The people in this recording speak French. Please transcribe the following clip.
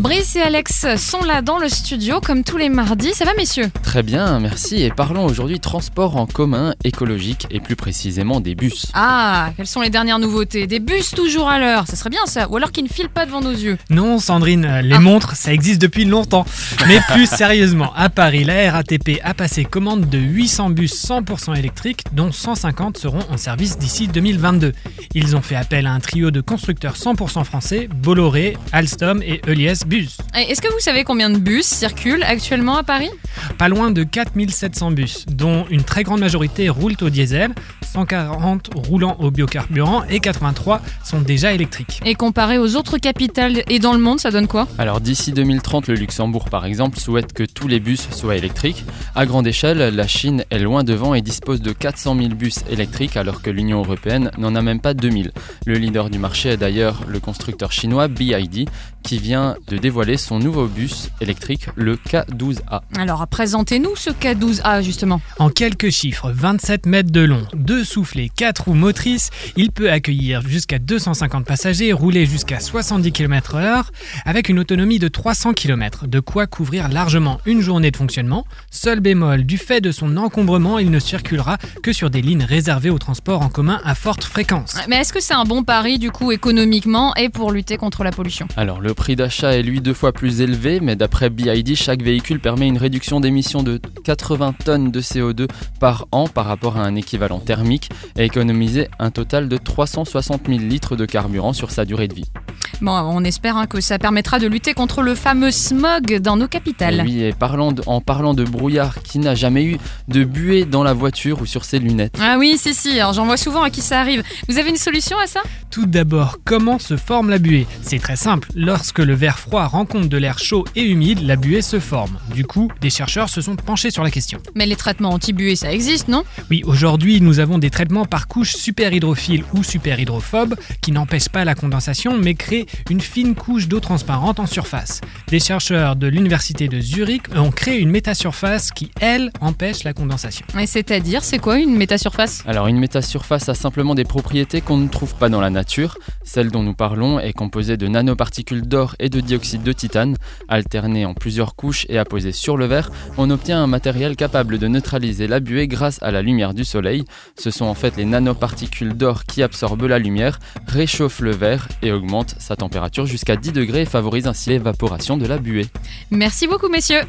Brice et Alex sont là dans le studio comme tous les mardis. Ça va messieurs Très bien, merci. Et parlons aujourd'hui transport en commun écologique et plus précisément des bus. Ah, quelles sont les dernières nouveautés Des bus toujours à l'heure, ça serait bien ça. Ou alors qu'ils ne filent pas devant nos yeux. Non, Sandrine, euh, les Ah. montres, ça existe depuis longtemps. Mais plus sérieusement, à Paris, la RATP a passé commande de 800 bus 100% électriques, dont 150 seront en service d'ici 2022. Ils ont fait appel à un trio de constructeurs 100% français, Bolloré, Alstom et Elias Bus. Et Est-ce que vous savez combien de bus circulent actuellement à Paris? Pas loin de 4700 bus, dont une très grande majorité roulent au diesel, 140 roulant au biocarburant et 83 sont déjà électriques. Et comparé aux autres capitales et dans le monde, ça donne quoi? Alors d'ici 2030, le Luxembourg par exemple souhaite que tous les bus soient électriques. À grande échelle, la Chine est loin devant et dispose de 400 000 bus électriques alors que l'Union européenne n'en a même pas 2000. Le leader du marché est d'ailleurs le constructeur chinois BID qui vient de dévoiler son nouveau bus électrique, le K12A. Alors présentez-nous ce K12A justement. En quelques chiffres, 27 mètres de long, deux soufflets, 4 roues motrices, il peut accueillir jusqu'à 250 passagers, rouler jusqu'à 70 km/h, avec une autonomie de 300 km, de quoi couvrir largement une journée de fonctionnement. Seul bémol, du fait de son encombrement, il ne circulera que sur des lignes réservées au transport en commun à forte fréquence. Mais est-ce que c'est un bon pari du coup économiquement et pour lutter contre la pollution? Alors le prix d'achat est lui deux fois plus élevé, mais d'après BID, chaque véhicule permet une réduction d'émissions de 80 tonnes de CO2 par an par rapport à un équivalent thermique et économiser un total de 360 000 litres de carburant sur sa durée de vie. Bon, on espère hein, que ça permettra de lutter contre le fameux smog dans nos capitales. Et oui, et parlant de- en parlant de brouillard, qui n'a jamais eu de buée dans la voiture ou sur ses lunettes Ah oui, si, si, j'en vois souvent à qui ça arrive. Vous avez une solution à ça? Tout d'abord, comment se forme la buée? C'est très simple. Lorsque le verre froid rencontre de l'air chaud et humide, la buée se forme. Du coup, des chercheurs se sont penchés sur la question. Mais les traitements anti-buée, ça existe, non? Oui, aujourd'hui, nous avons des traitements par couche super hydrophile ou super hydrophobe qui n'empêchent pas la condensation mais créent une fine couche d'eau transparente en surface. Des chercheurs de l'université de Zurich ont créé une métasurface qui, elle, empêche la condensation. Et c'est-à-dire, c'est quoi une métasurface? Alors une métasurface a simplement des propriétés qu'on ne trouve pas dans la Celle dont nous parlons est composée de nanoparticules d'or et de dioxyde de titane. Alternées en plusieurs couches et apposées sur le verre, on obtient un matériel capable de neutraliser la buée grâce à la lumière du soleil. Ce sont en fait les nanoparticules d'or qui absorbent la lumière, réchauffent le verre et augmentent sa température jusqu'à 10 degrés et favorisent ainsi l'évaporation de la buée. Merci beaucoup, messieurs